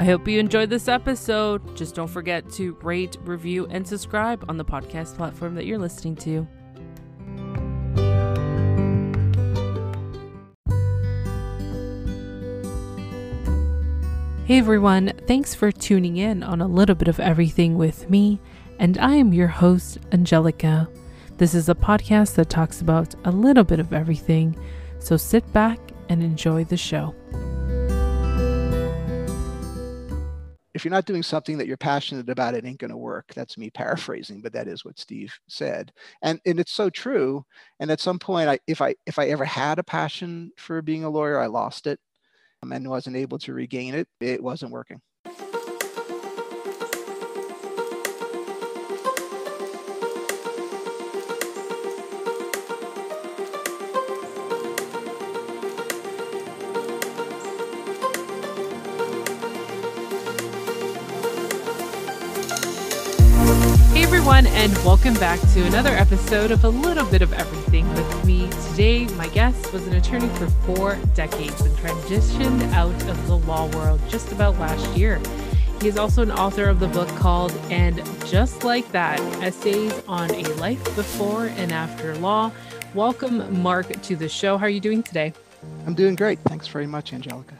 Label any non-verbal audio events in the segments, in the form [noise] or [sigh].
I hope you enjoyed this episode. Just don't forget to rate, review, and subscribe on the podcast platform that you're listening to. Hey everyone, thanks for tuning in on a little bit of everything with me, and I am your host, Angelica. This is a podcast that talks about a little bit of everything, so sit back and enjoy the show. If you're not doing something that you're passionate about, it ain't going to work. That's me paraphrasing, but that is what Steve said, and and it's so true. And at some point, I if I if I ever had a passion for being a lawyer, I lost it um, and wasn't able to regain it. It wasn't working. Everyone, and welcome back to another episode of A Little Bit of Everything with me. Today, my guest was an attorney for four decades and transitioned out of the law world just about last year. He is also an author of the book called And Just Like That Essays on a Life Before and After Law. Welcome, Mark, to the show. How are you doing today? I'm doing great. Thanks very much, Angelica.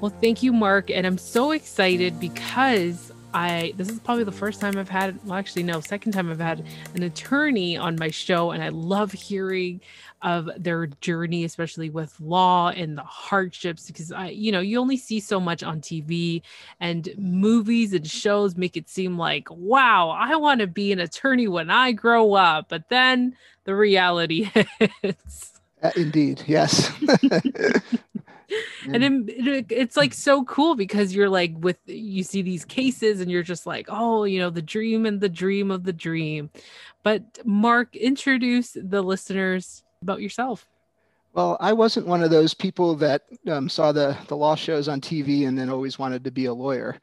Well, thank you, Mark. And I'm so excited because I this is probably the first time I've had well actually no second time I've had an attorney on my show and I love hearing of their journey especially with law and the hardships because I you know you only see so much on TV and movies and shows make it seem like wow I want to be an attorney when I grow up but then the reality [laughs] hits uh, indeed yes [laughs] and it, it, it's like so cool because you're like with you see these cases and you're just like oh you know the dream and the dream of the dream. But mark introduce the listeners about yourself. Well i wasn't one of those people that um, saw the the law shows on tv and then always wanted to be a lawyer.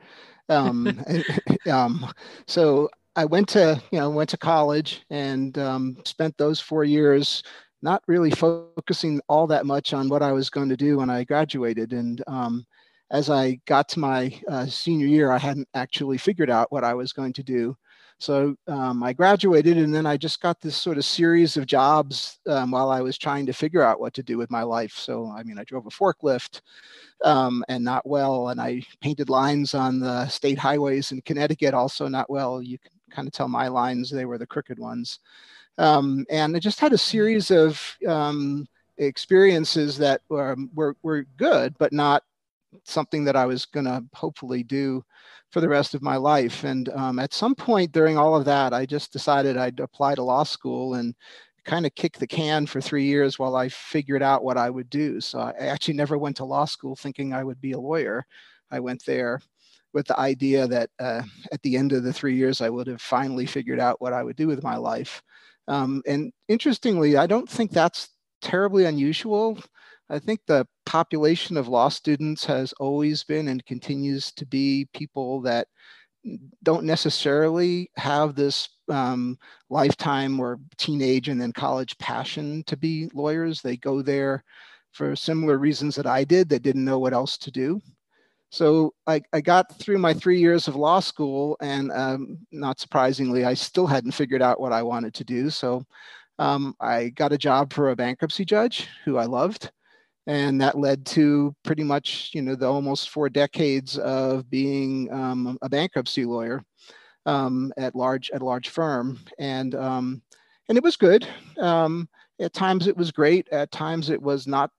Um, [laughs] um, so i went to you know went to college and um, spent those four years not really focusing all that much on what I was going to do when I graduated. And um, as I got to my uh, senior year, I hadn't actually figured out what I was going to do. So um, I graduated, and then I just got this sort of series of jobs um, while I was trying to figure out what to do with my life. So, I mean, I drove a forklift um, and not well, and I painted lines on the state highways in Connecticut, also not well. You can kind of tell my lines, they were the crooked ones. Um, and I just had a series of um, experiences that were, were, were good, but not something that I was going to hopefully do for the rest of my life. And um, at some point during all of that, I just decided I'd apply to law school and kind of kick the can for three years while I figured out what I would do. So I actually never went to law school thinking I would be a lawyer. I went there with the idea that uh, at the end of the three years, I would have finally figured out what I would do with my life. Um, and interestingly, I don't think that's terribly unusual. I think the population of law students has always been and continues to be people that don't necessarily have this um, lifetime or teenage and then college passion to be lawyers. They go there for similar reasons that I did. They didn't know what else to do. So I, I got through my three years of law school, and um, not surprisingly, I still hadn't figured out what I wanted to do. So um, I got a job for a bankruptcy judge who I loved, and that led to pretty much you know the almost four decades of being um, a bankruptcy lawyer um, at large at a large firm, and um, and it was good. Um, at times it was great. At times it was not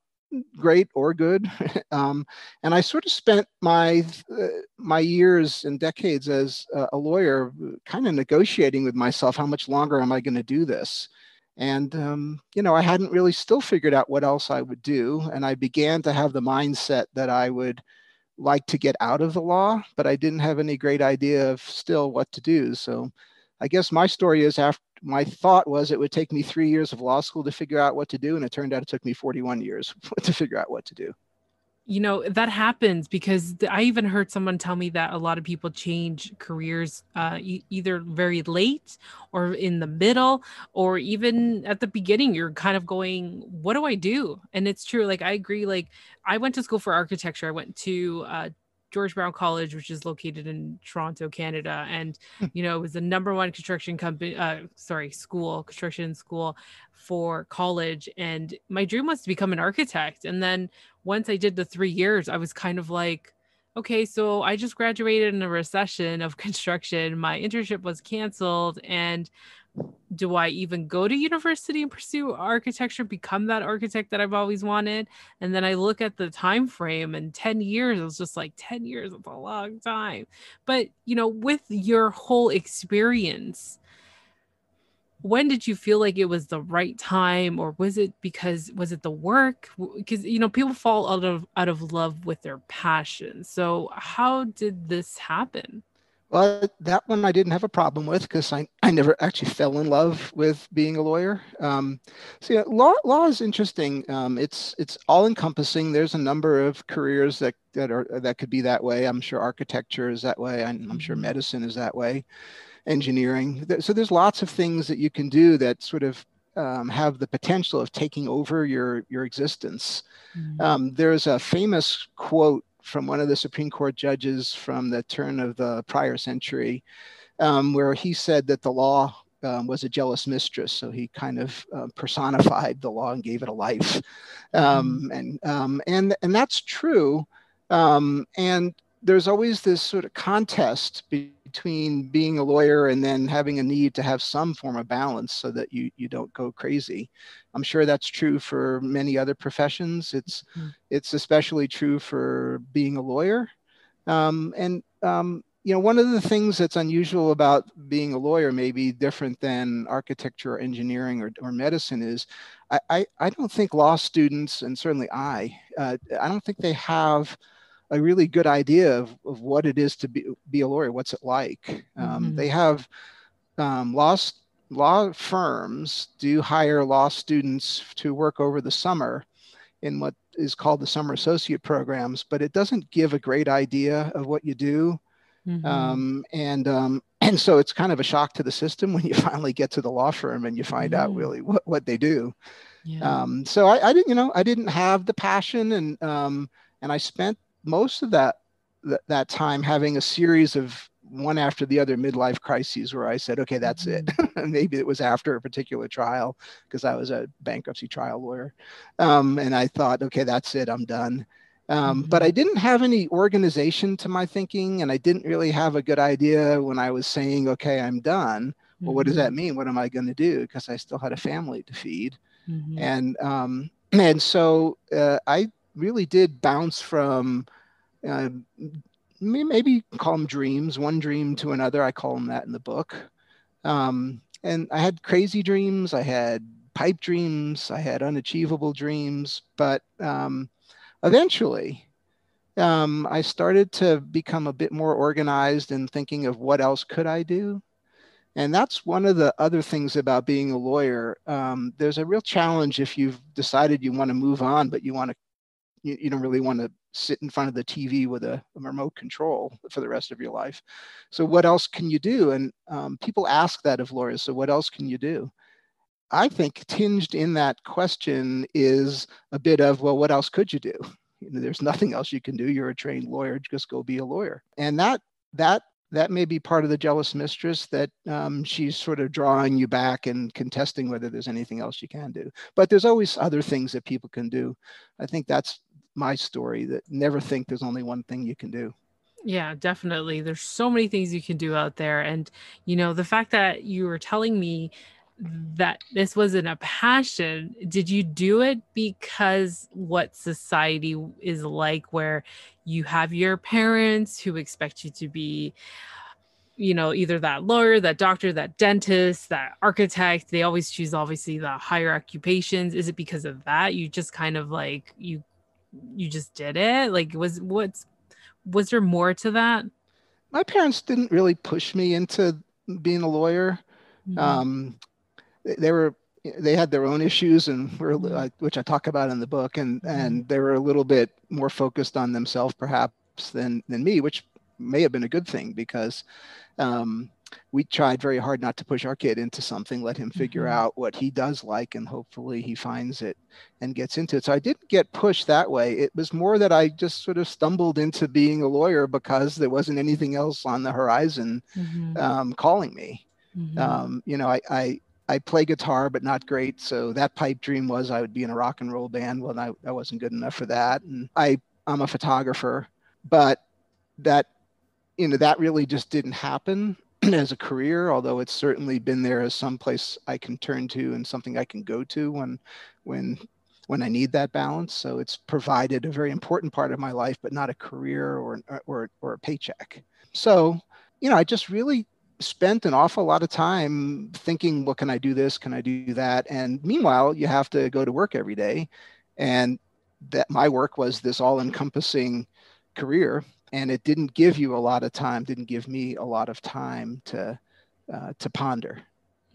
great or good. [laughs] um, and I sort of spent my uh, my years and decades as a lawyer, kind of negotiating with myself, how much longer am I going to do this? And um, you know, I hadn't really still figured out what else I would do, and I began to have the mindset that I would like to get out of the law, but I didn't have any great idea of still what to do. So I guess my story is after my thought was it would take me three years of law school to figure out what to do. And it turned out it took me 41 years [laughs] to figure out what to do. You know, that happens because I even heard someone tell me that a lot of people change careers uh, e- either very late or in the middle, or even at the beginning. You're kind of going, What do I do? And it's true. Like, I agree. Like, I went to school for architecture, I went to uh, George Brown College, which is located in Toronto, Canada, and hmm. you know it was the number one construction company, uh, sorry, school, construction school for college. And my dream was to become an architect. And then once I did the three years, I was kind of like, okay, so I just graduated in a recession of [laughs] construction. My internship was canceled, and do I even go to university and pursue architecture, become that architect that I've always wanted? And then I look at the time frame and 10 years, it's just like 10 years is a long time. But you know, with your whole experience, when did you feel like it was the right time or was it because was it the work because you know people fall out of out of love with their passion so how did this happen well, that one I didn't have a problem with because I, I never actually fell in love with being a lawyer. Um, so yeah, law law is interesting. Um, it's it's all encompassing. There's a number of careers that that are that could be that way. I'm sure architecture is that way. I'm, I'm sure medicine is that way, engineering. So there's lots of things that you can do that sort of um, have the potential of taking over your your existence. Mm-hmm. Um, there's a famous quote from one of the Supreme Court judges from the turn of the prior century, um, where he said that the law um, was a jealous mistress. So he kind of uh, personified the law and gave it a life, um, mm-hmm. and um, and and that's true. Um, and there's always this sort of contest between being a lawyer and then having a need to have some form of balance so that you you don't go crazy. I'm sure that's true for many other professions. It's mm-hmm. it's especially true for being a lawyer. Um, and um, you know, one of the things that's unusual about being a lawyer, maybe different than architecture or engineering or, or medicine, is I, I, I don't think law students, and certainly I, uh, I don't think they have a really good idea of, of what it is to be, be a lawyer. What's it like? Um, mm-hmm. They have um, law, law firms do hire law students to work over the summer in what is called the summer associate programs, but it doesn't give a great idea of what you do. Mm-hmm. Um, and um, [clears throat] and so it's kind of a shock to the system [laughs] when you finally get to the law firm and you find mm-hmm. out really what, what they do. Yeah. Um, so I, I, didn't, you know, I didn't have the passion and um, and I spent most of that, that that time having a series of one after the other midlife crises where I said, okay, that's it. Mm-hmm. [laughs] Maybe it was after a particular trial because I was a bankruptcy trial lawyer. Um, and I thought, okay, that's it, I'm done. Um, mm-hmm. But I didn't have any organization to my thinking, and I didn't really have a good idea when I was saying, okay, I'm done. Well, what does that mm-hmm. mean? What am I going to do? Because I still had a family to feed. Mm-hmm. And, um, and so uh, I really did bounce from uh, maybe call them dreams, one dream to another. I call them that in the book. Um, and I had crazy dreams. I had pipe dreams. I had unachievable dreams. But um, eventually, um, I started to become a bit more organized and thinking of what else could I do. And that's one of the other things about being a lawyer. Um, there's a real challenge if you've decided you want to move on, but you want to you, you don't really want to sit in front of the TV with a, a, remote control for the rest of your life. So what else can you do? And um, people ask that of lawyers. So what else can you do? I think tinged in that question is a bit of, well, what else could you do? You know, there's nothing else you can do. You're a trained lawyer. Just go be a lawyer. And that that that may be part of the jealous mistress that um, she's sort of drawing you back and contesting whether there's anything else you can do. But there's always other things that people can do. I think that's my story that never think there's only one thing you can do. Yeah, definitely. There's so many things you can do out there. And, you know, the fact that you were telling me that this wasn't a passion, did you do it because what society is like, where you have your parents who expect you to be you know either that lawyer that doctor that dentist that architect they always choose obviously the higher occupations is it because of that you just kind of like you you just did it like was what's was there more to that my parents didn't really push me into being a lawyer mm-hmm. um, they were they had their own issues and were mm-hmm. which I talk about in the book and mm-hmm. and they were a little bit more focused on themselves perhaps than than me which may have been a good thing because um, we tried very hard not to push our kid into something, let him figure Mhm. out what he does like, and hopefully he finds it and gets into it. So I didn't get pushed that way. It was more that I just sort of stumbled into being a lawyer because there wasn't anything else on the horizon Mhm. um, calling me. Mhm. Um, you know, I, I I play guitar, but not great. So that pipe dream was I would be in a rock and roll band. Well, I, I wasn't good enough for that. And I I'm a photographer, but that you know that really just didn't happen [clears throat] as a career. Although it's certainly been there as some place I can turn to and something I can go to when when when I need that balance. So it's provided a very important part of my life, but not a career or or or a paycheck. So you know, I just really spent an awful lot of time thinking, what can I do this? Can I do that? And meanwhile, you have to go to work every day. And that my work was this all encompassing career. And it didn't give you a lot of time, didn't give me a lot of time to, uh, to ponder.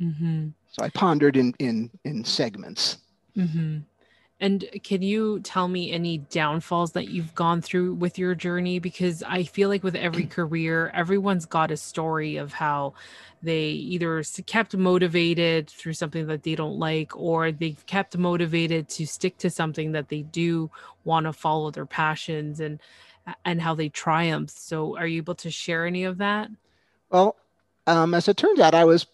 Mhm. So I pondered in, in, in segments. Mhm. And can you tell me any downfalls that you've gone through with your journey? Because I feel like with every [clears throat] career, everyone's got a story of how they either kept motivated through something that they don't like, or they've kept motivated to stick to something that they do want to follow their passions and and how they triumph. So, are you able to share any of that? Well, um, as it turns out, I was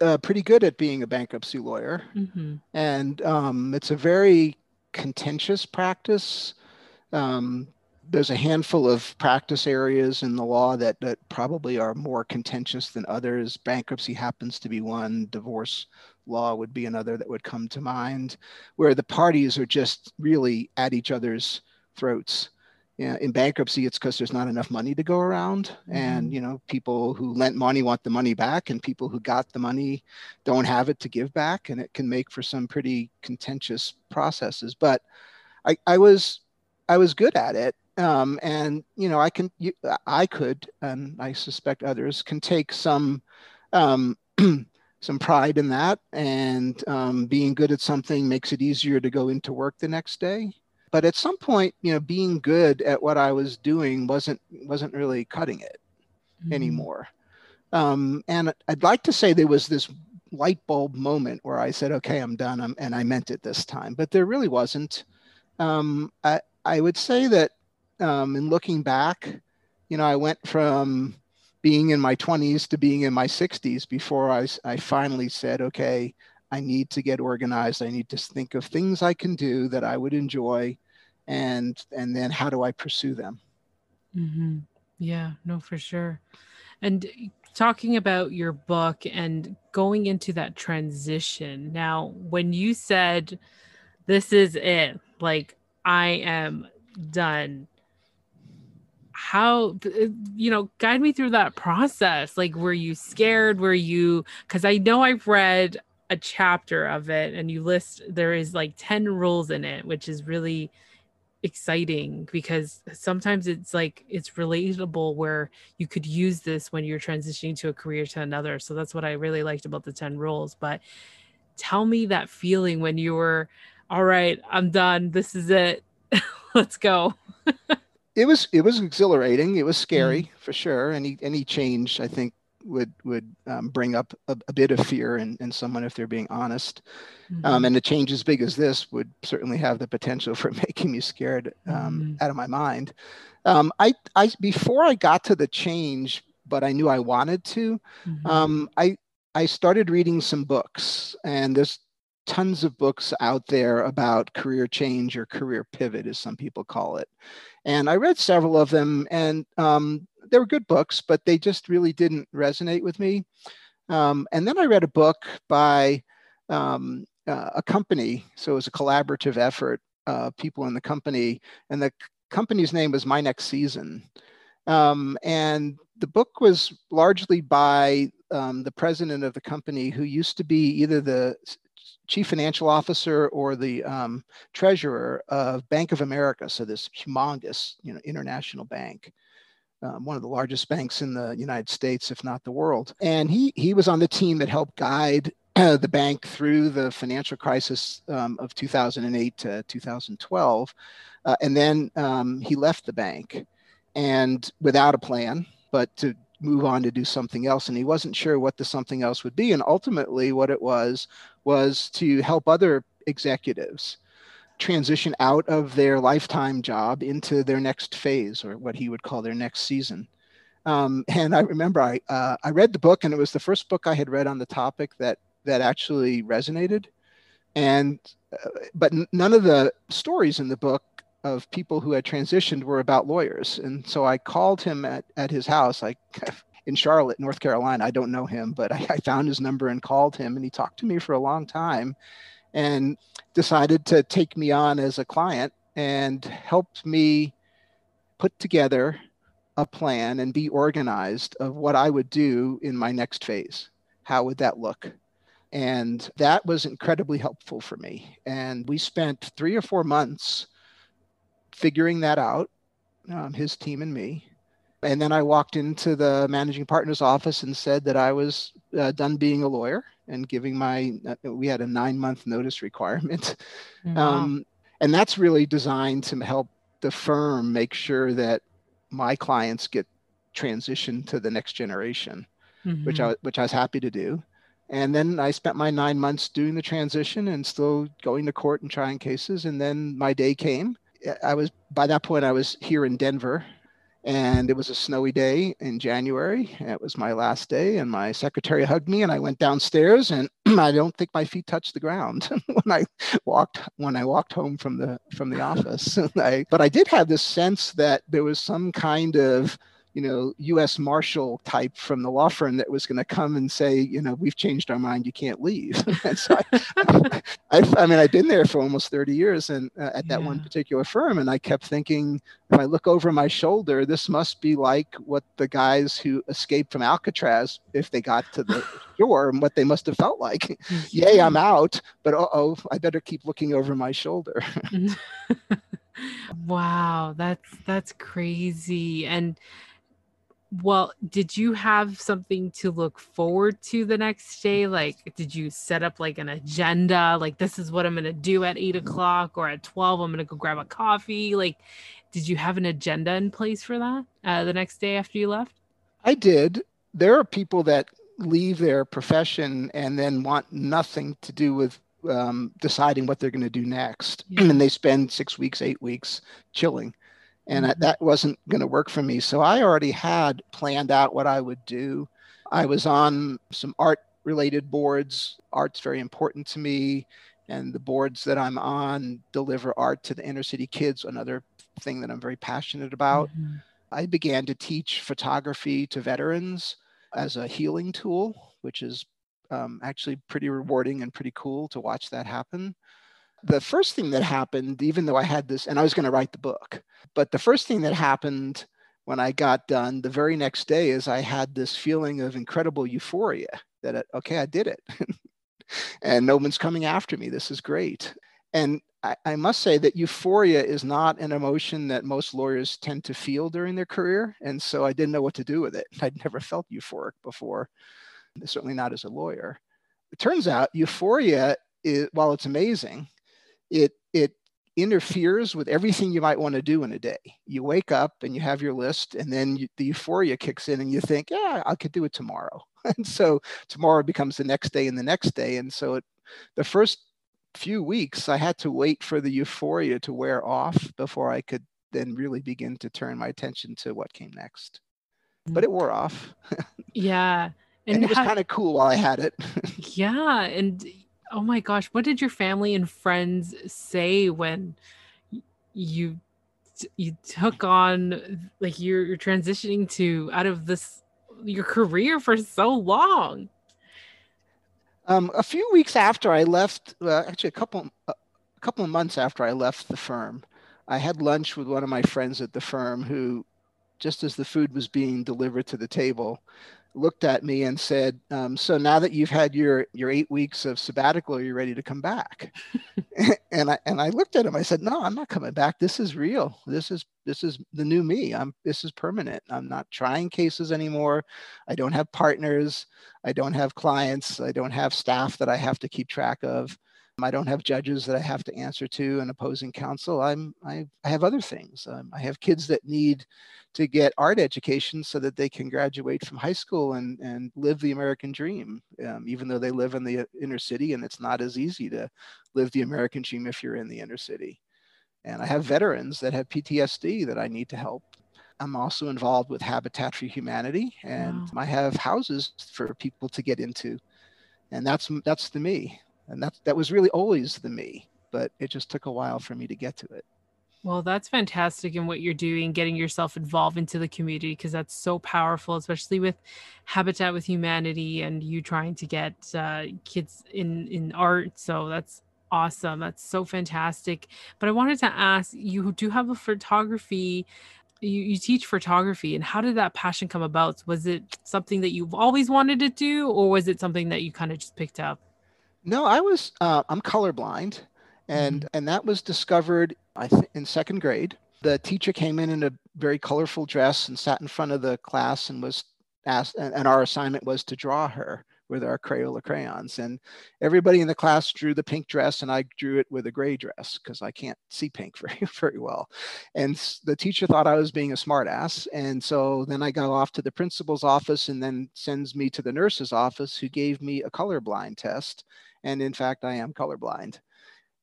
uh, pretty good at being a bankruptcy lawyer. Mm-hmm. and um, it's a very contentious practice. Um, there's a handful of practice areas in the law that, that probably are more contentious than others. Bankruptcy happens to be one, divorce law would be another that would come to mind, where the parties are just really at each other's throats. Yeah, in bankruptcy, it's because there's not enough money to go around, Mm-hmm. and you know people who lent money want the money back, and people who got the money don't have it to give back, and it can make for some pretty contentious processes. But I, I was I was good at it, um, and you know I can you, I could, and I suspect others can take some um, [clears throat] some pride in that, and um, being good at something makes it easier to go into work the next day. But at some point, you know, being good at what I was doing wasn't wasn't really cutting it Mm-hmm. anymore. Um, and I'd like to say there was this light bulb moment where I said, okay, I'm done. I'm, and I meant it this time, but there really wasn't. Um, I, I would say that um, in looking back, you know, I went from being in my 20s to being in my 60s before I, I finally said, okay, I need to get organized. I need to think of things I can do that I would enjoy. And, and then how do I pursue them? Mm-hmm. Yeah, no, for sure. And talking about your book and going into that transition. Now, when you said, this is it, like, I am done, how, you know, guide me through that process. Like, were you scared? Were you, because I know I've read a chapter of it and you list, there is like 10 rules in it, which is really exciting because sometimes it's like it's relatable where you could use this when you're transitioning to a career to another. So that's what i really liked about the 10 rules. But tell me that feeling when you were all right i'm done. This is it. [laughs] Let's go. [laughs] It was it was exhilarating. It was scary mm. for sure. Any any change i think would would um, bring up a, a, bit of fear in, in someone if they're being honest mm-hmm. um, and a change as big as this would certainly have the potential [laughs] for making me scared um, mm-hmm. out of my mind um, I, I before i got to the change but i knew i wanted to mm-hmm. i i started reading some books and there's tons of books out there about career change or career pivot as some people call it and i read several of them and um, they were good books, but they just really didn't resonate with me. Um, and then I read a book by um, uh, a company, so it was a collaborative effort, uh, people in the company, and the company's name was My Next Season. Um, and the book was largely by um, the president of the company, who used to be either the chief financial officer or the um, treasurer of Bank of America, so this humongous, you know, international bank um, one of the largest banks in the United States, if not the world. And he he was on the team that helped guide uh, [clears throat] the bank through the financial crisis um, of 2008 to 2012, uh, and then um, he left the bank, and without a plan, but to move on to do something else. And he wasn't sure what the something else would be. And ultimately, what it was was to help other executives transition out of their lifetime job into their next phase or what he would call their next season. Um, [laughs] and I remember I, uh, I read the book and it was the first book I had read on the topic that, that actually resonated. And, uh, but n- none of the stories in the book of people who had transitioned were about lawyers. And so I called him at, at his house. like [laughs] in Charlotte, North Carolina. I don't know him, but I, I, found his number and called him, and he talked to me for a long time and decided to take me on as a client and helped me put together a plan and be organized of what I would do in my next phase. How would that look? And that was incredibly helpful for me. And we spent three or four months figuring that out, um, his team and me. And then I walked into the managing partner's office and said that I was uh, done being a lawyer and giving my uh, we had a nine month notice requirement mm, wow. um, and that's really designed to help the firm make sure that my clients get transitioned to the next generation mm-hmm. which i which i was happy to do and then i spent my nine months doing the transition and still going to court and trying cases and then my day came i was by that point i was here in denver and it was a snowy day in January. It was my last day, and my secretary hugged me, and I went downstairs, and [clears throat] I don't think my feet touched the ground [laughs] when I walked when I walked home from the from the office. [laughs] I, but I did have this sense that there was some kind of you know, U.S. Marshal type from the law firm that was going to come and say, you know, we've changed our mind, you can't leave. [laughs] and so I, [laughs] I, I, mean, I've been there for almost 30 years, and uh, at that yeah. one particular firm, and I kept thinking, if I look over my shoulder, this must be like what the guys who escaped from Alcatraz, if they got to the [laughs] shore, and what they must have felt like. Yay, I'm out, but uh oh, I better keep looking over my shoulder. wow, that's that's crazy, and well did you have something to look forward to the next day? Like did you set up like an agenda? Like this is what i'm gonna do at eight mm-hmm. o'clock or at 12 i'm gonna go grab a coffee. Like did you have an agenda in place for that uh, the next day after you left? I did. There are people that leave their profession and then want nothing to do with um, deciding what they're going to do next. Yeah. and they spend six weeks eight weeks chilling and I, mm-hmm. that wasn't going to work for me. So I already had planned out what I would do. I was on some art related boards. Art's very important to me, and the boards that I'm on deliver art to the inner city kids, another thing that I'm very passionate about. Mm-hmm. I began to teach photography to veterans as a healing tool, which is um, actually pretty rewarding and pretty cool to watch that happen the first thing that happened, even though I had this, and I was going to write the book, but the first thing that happened when I got done the very next day is I had this feeling of incredible euphoria that, it, okay, I did it. [laughs] and no one's coming after me. This is great. And I, I, must say that euphoria is not an emotion that most lawyers tend to feel during their career. And so I didn't know what to do with it. [laughs] I'd never felt euphoric before, certainly not as a lawyer. It turns out euphoria, is, while it's amazing, it it interferes with everything you might want to do in a day. You wake up and you have your list, and then you, the euphoria kicks in, and you think, "Yeah, I could do it tomorrow." [laughs] and so tomorrow becomes the next day and the next day, and so it, the first few weeks I had to wait for the euphoria to wear off before I could then really begin to turn my attention to what came next. Mm-hmm. But it wore off. [laughs] yeah. And, and it was kind of cool while I had it. [laughs] yeah. And oh my gosh, what did your family and friends say when you you took on like you're, you're transitioning to out of this your career for so long? Um, a few weeks after I left, uh, actually a couple a couple of months after I left the firm, I had lunch with one of my friends at the firm who, just as the food was being delivered to the table, looked at me and said, um, "So now that you've had your your eight weeks of sabbatical, are you ready to come back?" [laughs] [laughs] and I and I looked at him. I said, "No, I'm not coming back. This is real. This is this is the new me. I'm this is permanent. I'm not trying cases anymore. I don't have partners. I don't have clients. I don't have staff that I have to keep track of. I don't have judges that I have to answer to and opposing counsel. I'm I, I have other things. Um, I have kids that need to get art education so that they can graduate from high school and and live the American dream, um, even though they live in the inner city and it's not as easy to live the American dream if you're in the inner city. And I have veterans that have PTSD that I need to help. I'm also involved with Habitat for Humanity, and wow. I have houses for people to get into, and that's that's the me, and that that was really always the me, but it just took a while for me to get to it. Well, that's fantastic in what you're doing, getting yourself involved into the community because that's so powerful, especially with Habitat with Humanity and you trying to get uh, kids in in art. So that's awesome. That's so fantastic. But I wanted to ask you do have a photography you, you teach photography and how did that passion come about was it something that you've always wanted to do or was it something that you kind of just picked up no i was uh, i'm colorblind and mm-hmm. and that was discovered i think in second grade the teacher came in in a very colorful dress and sat in front of the class and was asked and, and our assignment was to draw her with our Crayola crayons. And everybody in the class drew the pink dress, and I drew it with a gray dress because I can't see pink [laughs] very, very well. And the teacher thought I was being a smartass. And so then I got off to the principal's office and then sends me to the nurse's office who gave me a colorblind test. And in fact, I am colorblind.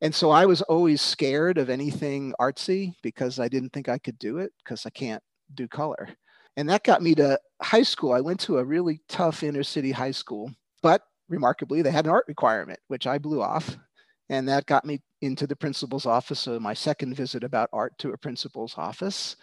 And so I was always scared of anything artsy because I didn't think I could do it because I can't do color. And that got me to high school. I went to a really tough inner city high school, but remarkably, they had an art requirement, which I blew off. And that got me into the principal's office. So, my second visit about art to a principal's office.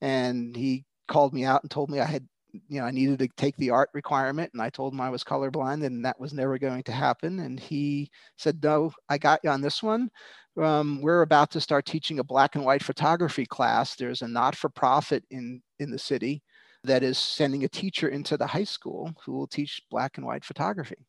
And he called me out and told me I had, you know, I needed to take the art requirement. And I told him I was colorblind and that was never going to happen. And he said, No, I got you on this one. Um, we're about to start teaching a black and white photography class. There's a not for profit in, in the city that is sending a teacher into the high school who will teach black and white photography.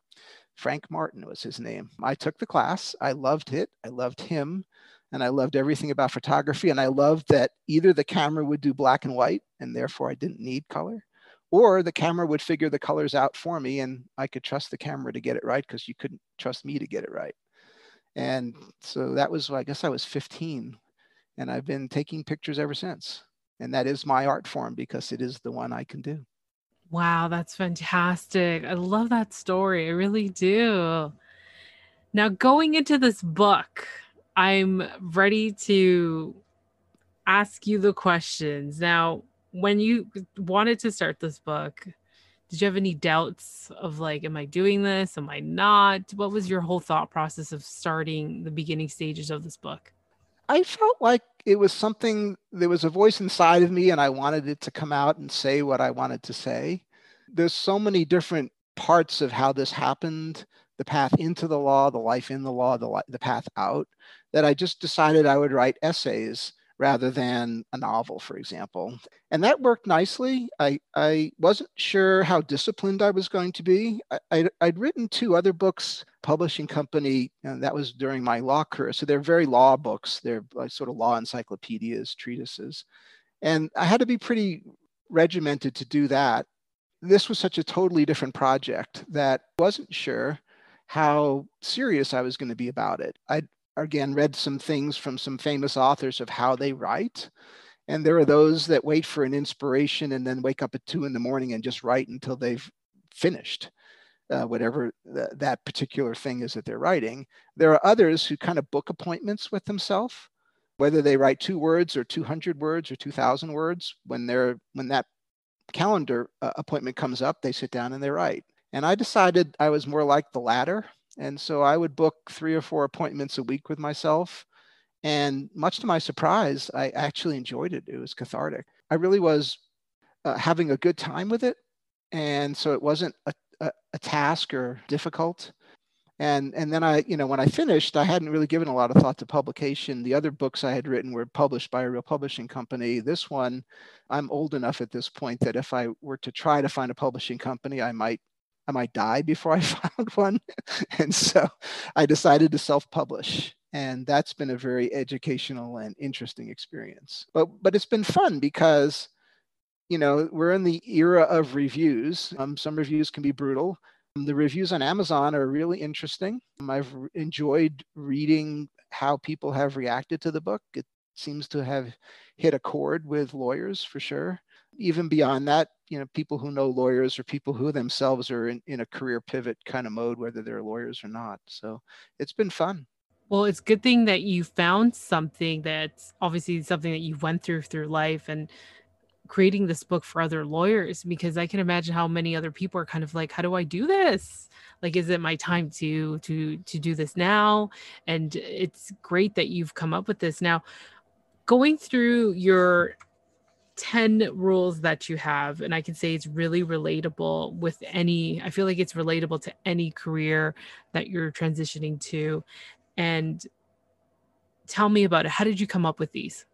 Frank Martin was his name. I took the class. I loved it. I loved him. And I loved everything about photography. And I loved that either the camera would do black and white, and therefore I didn't need color, or the camera would figure the colors out for me and I could trust the camera to get it right because you couldn't trust me to get it right. And so that was, I guess I was 15. And I've been taking pictures ever since. And that is my art form because it is the one I can do. Wow, that's fantastic. I love that story. I really do. Now, going into this book, I'm ready to ask you the questions. Now, when you wanted to start this book, did you have any doubts of like, am I doing this? Am I not? What was your whole thought process of starting the beginning stages of this book? I felt like it was something, there was a voice inside of me, and I wanted it to come out and say what I wanted to say. There's so many different parts of how this happened the path into the law, the life in the law, the, the path out that I just decided I would write essays rather than a novel, for example. And that worked nicely. I, I wasn't sure how disciplined I was going to be. I, I, would written two other books, publishing company, and that was during my law career. So they're very law books. They're like sort of law encyclopedias, treatises. And I had to be pretty regimented to do that. This was such a totally different project that I wasn't sure how serious I was going to be about it. I'd again read some things from some famous authors of how they write. And there are those that wait for an inspiration and then wake up at two in the morning and just write until they've finished uh, whatever th- that particular thing is that they're writing. There are others who kind of book appointments with themselves whether they write two words or 200 words or 2000 words when they're when that calendar uh, appointment comes up they sit down and they write. And i decided i was more like the latter and so I would book three or four appointments a week with myself. And much to my surprise, I actually enjoyed it. It was cathartic. I really was uh, having a good time with it. And so it wasn't a, a, a task or difficult. And, and then I, you know, when I finished, I hadn't really given a lot of thought to publication. The other books I had written were published by a real publishing company. This one, I'm old enough at this point that if I were to try to find a publishing company, I might I might die before I [laughs] found one. and so I decided to self publish. And that's been a very educational and interesting experience. But, but it's been fun because, you know, we're in the era of reviews. Um, some reviews can be brutal. The reviews on Amazon are really interesting. Um, I've enjoyed reading how people have reacted to the book. It seems to have hit a chord with lawyers for sure. Even beyond that, you know, people who know lawyers or people who themselves are in, in a career pivot kind of mode, whether they're lawyers or not. So it's been fun. Well, it's a good thing that you found something that's obviously something that you went through through life and creating this book for other lawyers because I can imagine how many other people are kind of like, how do I do this? Like, is it my time to to to do this now? And it's great that you've come up with this now. Going through your 10 rules that you have and i can say it's really relatable with any i feel like it's relatable to any career that you're transitioning to. And tell me about it. How did you come up with these?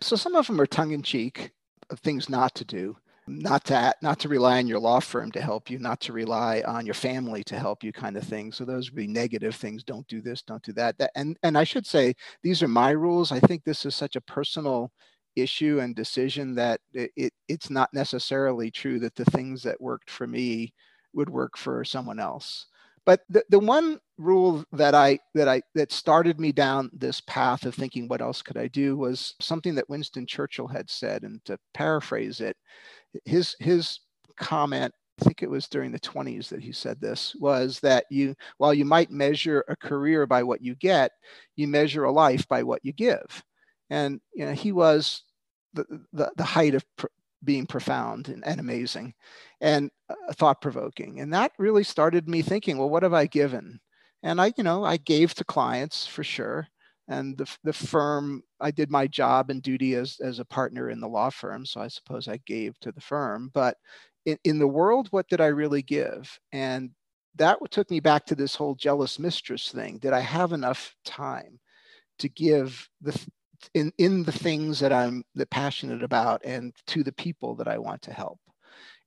So some of them are tongue-in-cheek of things not to do not to not to rely on your law firm to help you not to rely on your family to help you kind of thing. So those would be negative things don't do this don't do that, that and and i should say these are my rules. I think this is such a personal issue and decision that it, it, it's not necessarily true that the things that worked for me would work for someone else. But the, the one rule that i that i that started me down this path of thinking what else could i do was something that winston churchill had said and to paraphrase it his his comment I think it was during the 20s that he said this was that you while you might measure a career by what you get you measure a life by what you give. And you know he was the the, the height of pr- being profound and, and amazing and uh, thought provoking and that really started me thinking well what have i given? And i you know i gave to clients for sure. And the, the firm i did my job and duty as, as a partner in the law firm so i suppose i gave to the firm. But in, in the world what did i really give? And that took me back to this whole jealous mistress thing. Did i have enough time to give the in in the things that i'm that passionate about and to the people that i want to help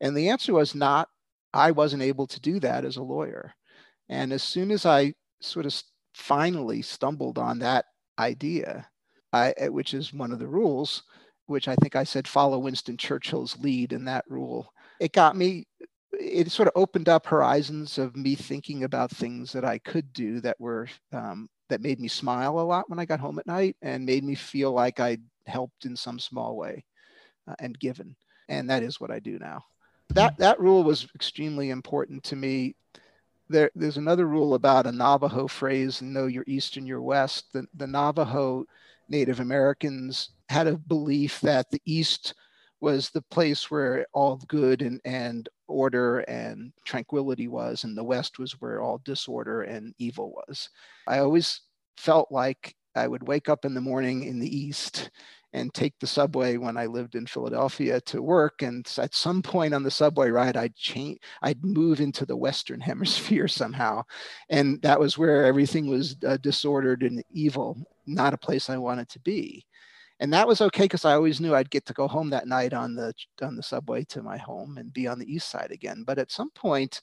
and the answer was not i wasn't able to do that as a lawyer and as soon as i sort of finally stumbled on that idea, I, eh, which is one of the rules, which I think I said follow Winston Churchill's lead in that rule. It got me, it sort of opened up horizons of me thinking about things that I could do that were, um, that made me smile a lot when I got home at night and made me feel like I helped in some small way uh, and given. And that is what I do now. That, that rule was extremely important to me there, there's another rule about a Navajo phrase, know your east and your west. The, the Navajo Native Americans had a belief that the east was the place where all good and, and order and tranquility was, and the west was where all disorder and evil was. I always felt like I would wake up in the morning in the east and take the subway when I lived in Philadelphia to work. And at some point on the subway ride, I'd change, I'd move into the Western [laughs] hemisphere somehow. And that was where everything was uh, disordered and evil, not a place I wanted to be. And that was okay because I always knew I'd get to go home that night on the on the subway to my home and be on the east side again. But at some point,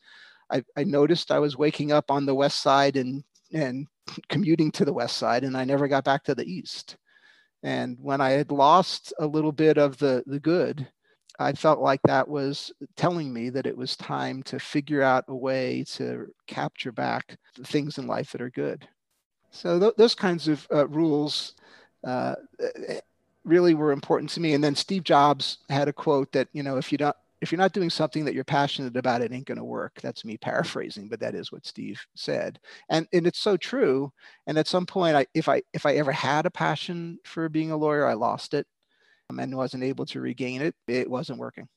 I, I noticed I was waking up on the west side and and [laughs] commuting to the west side, and I never got back to the east. And when I had lost a little bit of the, the good, I felt like that was telling me that it was time to figure out a way to capture back the things in life that are good. So th- those kinds of uh, rules uh, really were important to me. And then Steve Jobs had a quote that, you know, if you don't, if you're not doing something that you're passionate about, it ain't going to work. That's me paraphrasing, but that is what Steve said, and and it's so true. And at some point, I if I if I ever had a passion for being a lawyer, I lost it, um, and wasn't able to regain it. It wasn't working.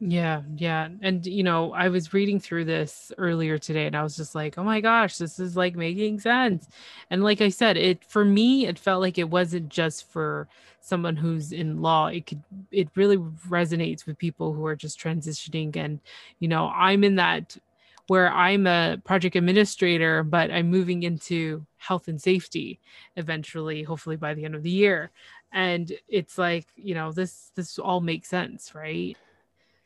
Yeah, yeah. And you know, I was reading through this earlier today and I was just like, "Oh my gosh, this is like making sense." And like I said, it for me it felt like it wasn't just for someone who's in law. It could it really resonates with people who are just transitioning and you know, I'm in that where I'm a project administrator, but I'm moving into health and safety eventually, hopefully by the end of the year. And it's like, you know, this this all makes sense, right?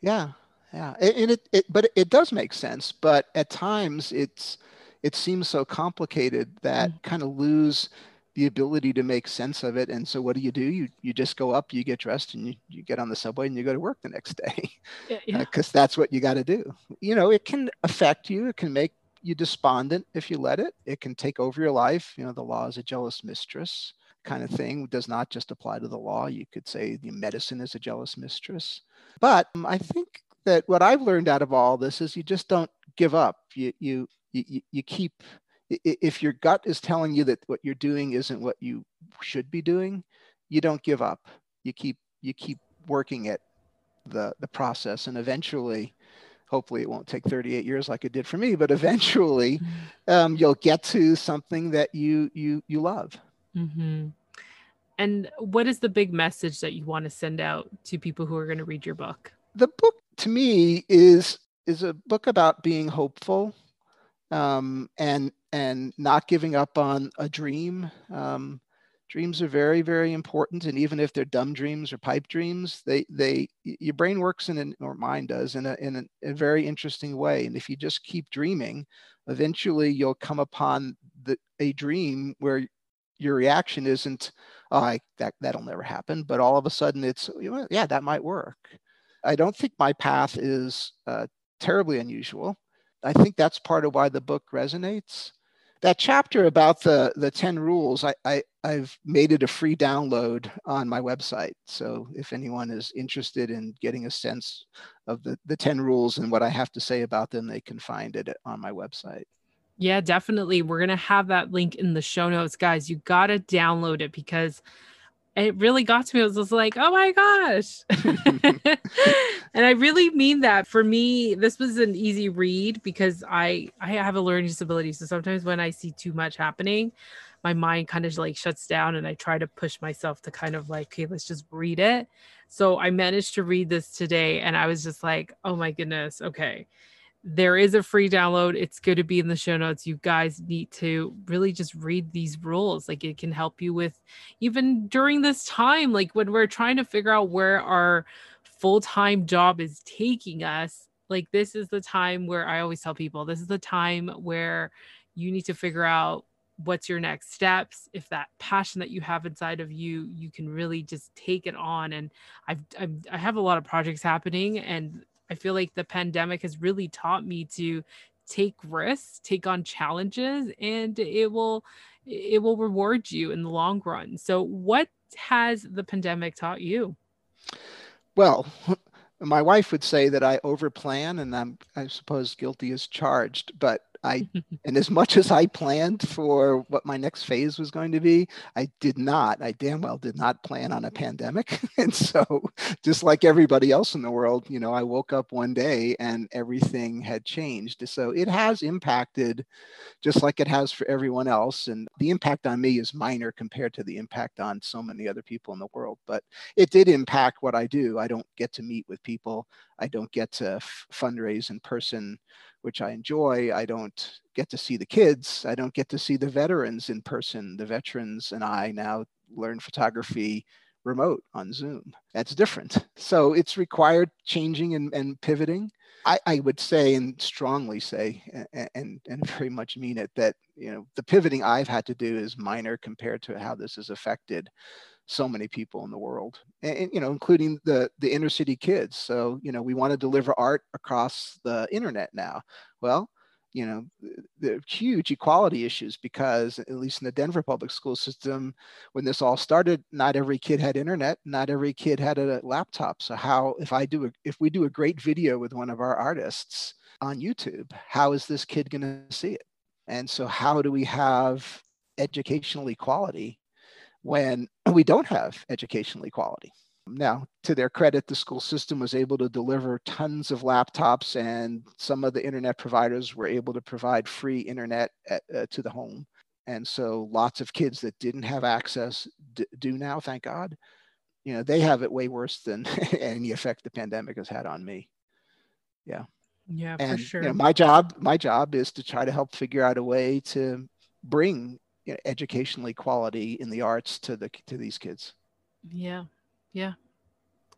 Yeah, yeah, and it, it but it does make sense. But at times, it's it seems so complicated that mm. kind of lose the ability to make sense of it. And so what do you do? You you just go up, you get dressed, and you, you get on the subway and you go to work the next [laughs] day. Because yeah, yeah. uh, that's what you got to do. You know, it can affect you. It can make you despondent if you let it. It can take over your life. You know, the law is a jealous mistress kind of thing does not just apply to the law. You could say the medicine is a jealous mistress. But um, I think that what I've learned out of all this is you just don't give up. You you you, you keep if your gut is telling you that what you're doing isn't what you should be doing, you don't give up. You keep you keep working at the the process, and eventually, hopefully, it won't take 38 years like it did for me, but eventually, mm-hmm. um, you'll get to something that you you you love. Mm-hmm. And what is the big message that you want to send out to people who are going to read your book? The book, to me, is is a book about being hopeful um, and and not giving up on a dream. Um, dreams are very very important, and even if they're dumb dreams or pipe dreams, they they your brain works in an, or mind does in a in a, a very interesting way. And if you just keep dreaming, eventually you'll come upon the a dream where your reaction isn't, oh, I, that that'll never happen, but all of a sudden it's, yeah, that might work. I don't think my path is uh, terribly unusual. I think that's part of why the book resonates. That chapter about the, the 10 rules, I, I, I've made it a free download on my website. So if anyone is interested in getting a sense of the, the 10 rules and what I have to say about them, they can find it on my website. Yeah, definitely. We're going to have that link in the show notes, guys. You got to download it because it really got to me. I was just like, oh my gosh. [laughs] and I really mean that. For me, this was an easy read because I I have a learning disability. So sometimes when I see too much happening, my mind kind of like shuts down and I try to push myself to kind of like, okay, let's just read it. So I managed to read this today and I was just like, oh my goodness, okay there is a free download. It's going to be in the show notes. You guys need to really just read these rules. Like it can help you with even during this time, like when we're trying to figure out where our full time job is taking us. Like this is the time where I always tell people this is the time where you need to figure out what's your next steps if that passion that you have inside of you you can really just take it on and I've, I've i have a lot of projects happening and I feel like the pandemic has really taught me to take risks, take on challenges, and it will it will reward you in the long run. So what has the pandemic taught you? Well, [laughs] my wife would say that I overplan and I'm I suppose guilty as charged, but I, [laughs] and as much as I planned for what my next phase was going to be, I did not. I damn well did not plan on a pandemic. [laughs] and so, just like everybody else in the world, you know, I woke up one day and everything had changed. So it has impacted, just like it has for everyone else. And the impact on me is minor compared to the impact on so many other people in the world. But it did impact what I do. I don't get to meet with people. I don't get to f- fundraise in person which I enjoy. I don't get to see the kids. I don't get to see the veterans in person. The veterans and I now learn photography remote on Zoom. That's different. So it's required changing and, and pivoting. I, I, would say and strongly say and, and, and [laughs] very much mean it that you know the pivoting I've had to do is minor compared to how this has affected so many people in the world and, you know including the the inner city kids. So you know we want to deliver art across the internet now. Well you know the huge equality issues because at least in the denver public school system when this all started not every kid had internet not every kid had a laptop. So how if i do a, if we do a great video with one of our artists on youtube how is this kid going to see it? And so how do we have educational equality when [clears throat] we don't have educational equality. Now, to their credit, the school system was able to deliver tons of laptops, and some of the internet providers were able to provide free internet at, uh, to the home. And so, lots of kids that didn't have access d- do now, thank God. You know, they have it way worse than [laughs] any effect the pandemic has had on me. Yeah. Yeah, and, for sure. You know, my job, my job is to try to help figure out a way to bring you know, educational equality in the arts to the to these kids. Yeah, yeah,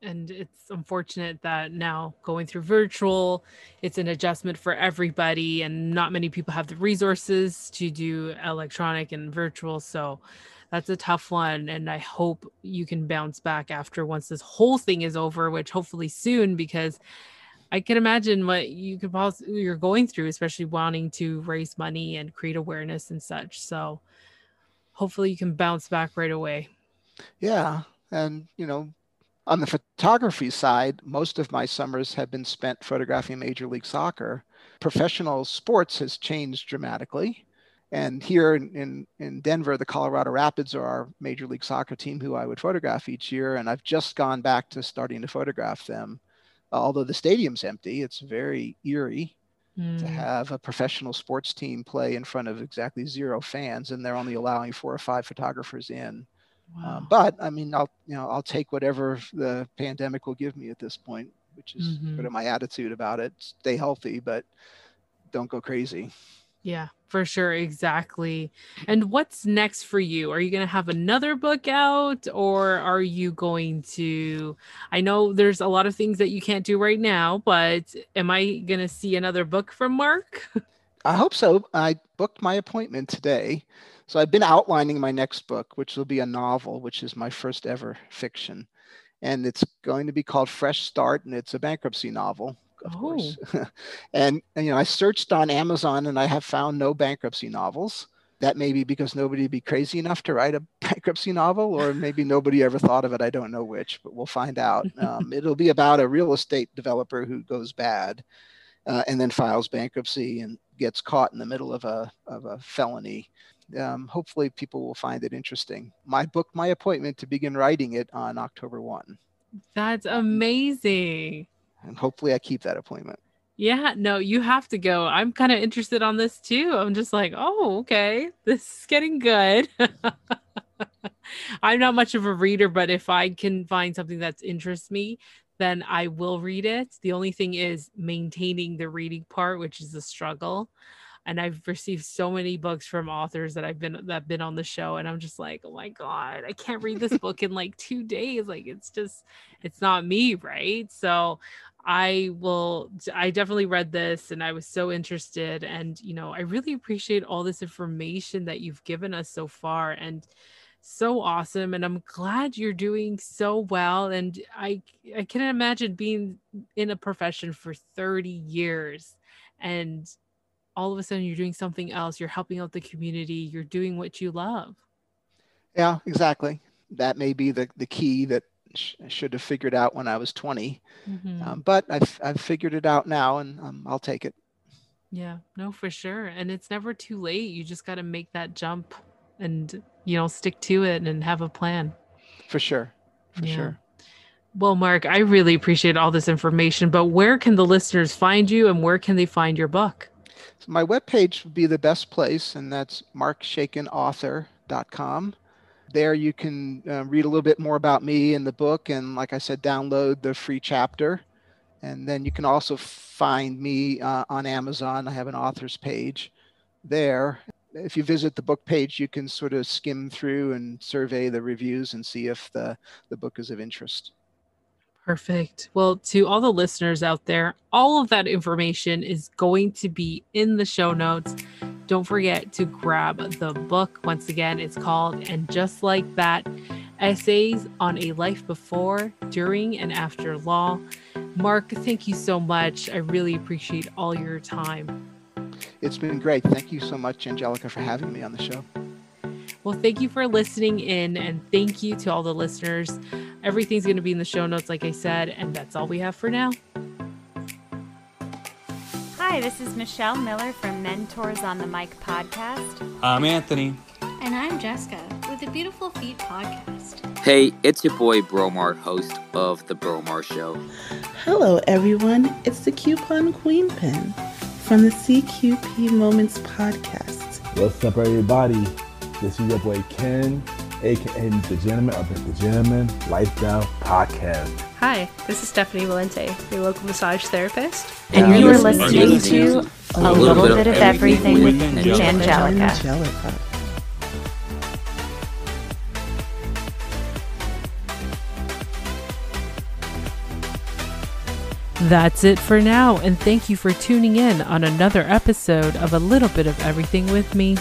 and it's unfortunate that now going through virtual, it's an adjustment for everybody, and not many people have the resources to do electronic and virtual. So that's a tough one and i hope you can bounce back after once this whole thing is over which hopefully soon because i can imagine what you could possibly you're going through especially wanting to raise money and create awareness and such so hopefully you can bounce back right away yeah and you know on the photography side most of my summers have been spent photographing major league soccer professional sports has changed dramatically and here in, in, Denver, the Colorado Rapids are our major league soccer team who I would photograph each year. And I've just gone back to starting to photograph them. although the stadium's empty, it's very eerie mm. to hmm. have a professional sports team play in front of exactly zero fans, and they're only allowing four or five photographers in. Um, wow. Um, but I mean, I'll you know I'll take whatever the pandemic will give me at this point, which is mm-hmm. sort of my attitude about it. Stay healthy, but don't go crazy. Yeah, for sure. Exactly. And what's next for you? Are you going to have another book out or are you going to? I know there's a lot of things that you can't do right now, but am I going to see another book from Mark? [laughs] I hope so. I booked my appointment today. So I've been outlining my next book, which will be a novel, which is my first ever fiction. And it's going to be called Fresh Start, and it's a bankruptcy novel of oh. course. [laughs] and, and, you know, I searched on Amazon and I have found no bankruptcy novels. That may be because nobody would be crazy enough to write a [laughs] bankruptcy novel, or maybe nobody ever thought of it. I don't know which, but we'll find out. [laughs] Um, it'll be about a real estate developer who goes bad uh, and then files bankruptcy and gets caught in the middle of a, of a felony. Um, hopefully, people will find it interesting. My book, my appointment to begin writing it on October 1. That's amazing and hopefully I keep that appointment. Yeah, no, you have to go. I'm kind of interested on this too. I'm just like, oh, okay, this is getting good. [laughs] I'm not much of a reader, but if I can find something that interests me, then I will read it. The only thing is maintaining the reading part, which is a struggle. And I've received so many books from authors that I've been that been on the show, and I'm just like, oh my god, I can't read this book in like two days. Like it's just, it's not me, right? So I will I definitely read this and I was so interested and you know I really appreciate all this information that you've given us so far and so awesome and I'm glad you're doing so well and I I can imagine being in a profession for 30 years and all of a sudden you're doing something else you're helping out the community you're doing what you love. Yeah, exactly. That may be the the key that sh- should have figured out when I was 20. Mm-hmm. Um, but I've, I've figured it out now and um, I'll take it. Yeah, no, for sure. And it's never too late. You just got to make that jump and, you know, stick to it and have a plan. For sure. For yeah. sure. Well, Mark, I really appreciate all this information, but where can the listeners find you and where can they find your book? So my webpage would be the best place, and that's markshaikenauthor.com there you can uh, read a little bit more about me and the book and like i said download the free chapter. And then you can also find me uh, on amazon. I have an author's page there. If you visit the book page you can sort of skim through and survey the reviews and see if the, the book is of interest Perfect. Well, to all the listeners out there, all of that information is going to be in the show notes. Don't forget to grab the book. Once again, it's called And Just Like That Essays on a Life Before, During, and After Law. Mark, thank you so much. I really appreciate all your time. It's been great. Thank you so much, Angelica, for having me on the show. Well, thank you for listening in, and thank you to all the listeners. Everything's going to be in the show notes, like I said, and that's all we have for now. Hi, this is Michelle Miller from Mentors on the Mic podcast. I'm Anthony. And I'm Jessica with the Beautiful Feet podcast. Hey, it's your boy Bromar, host of The Bromar Show. Hello, everyone. It's the Coupon Queen Pin from the CQP Moments podcast. What's up, everybody? This is your boy Ken aka The Gentleman of the Gentleman Lifestyle Podcast. Hi, this is Stephanie Valente, your local massage therapist. And, and you are listening, listening to A Little, little Bit of Everything, everything with Angelica. Angelica. That's it for now, and thank you for tuning in on another episode of A Little Bit of Everything with me,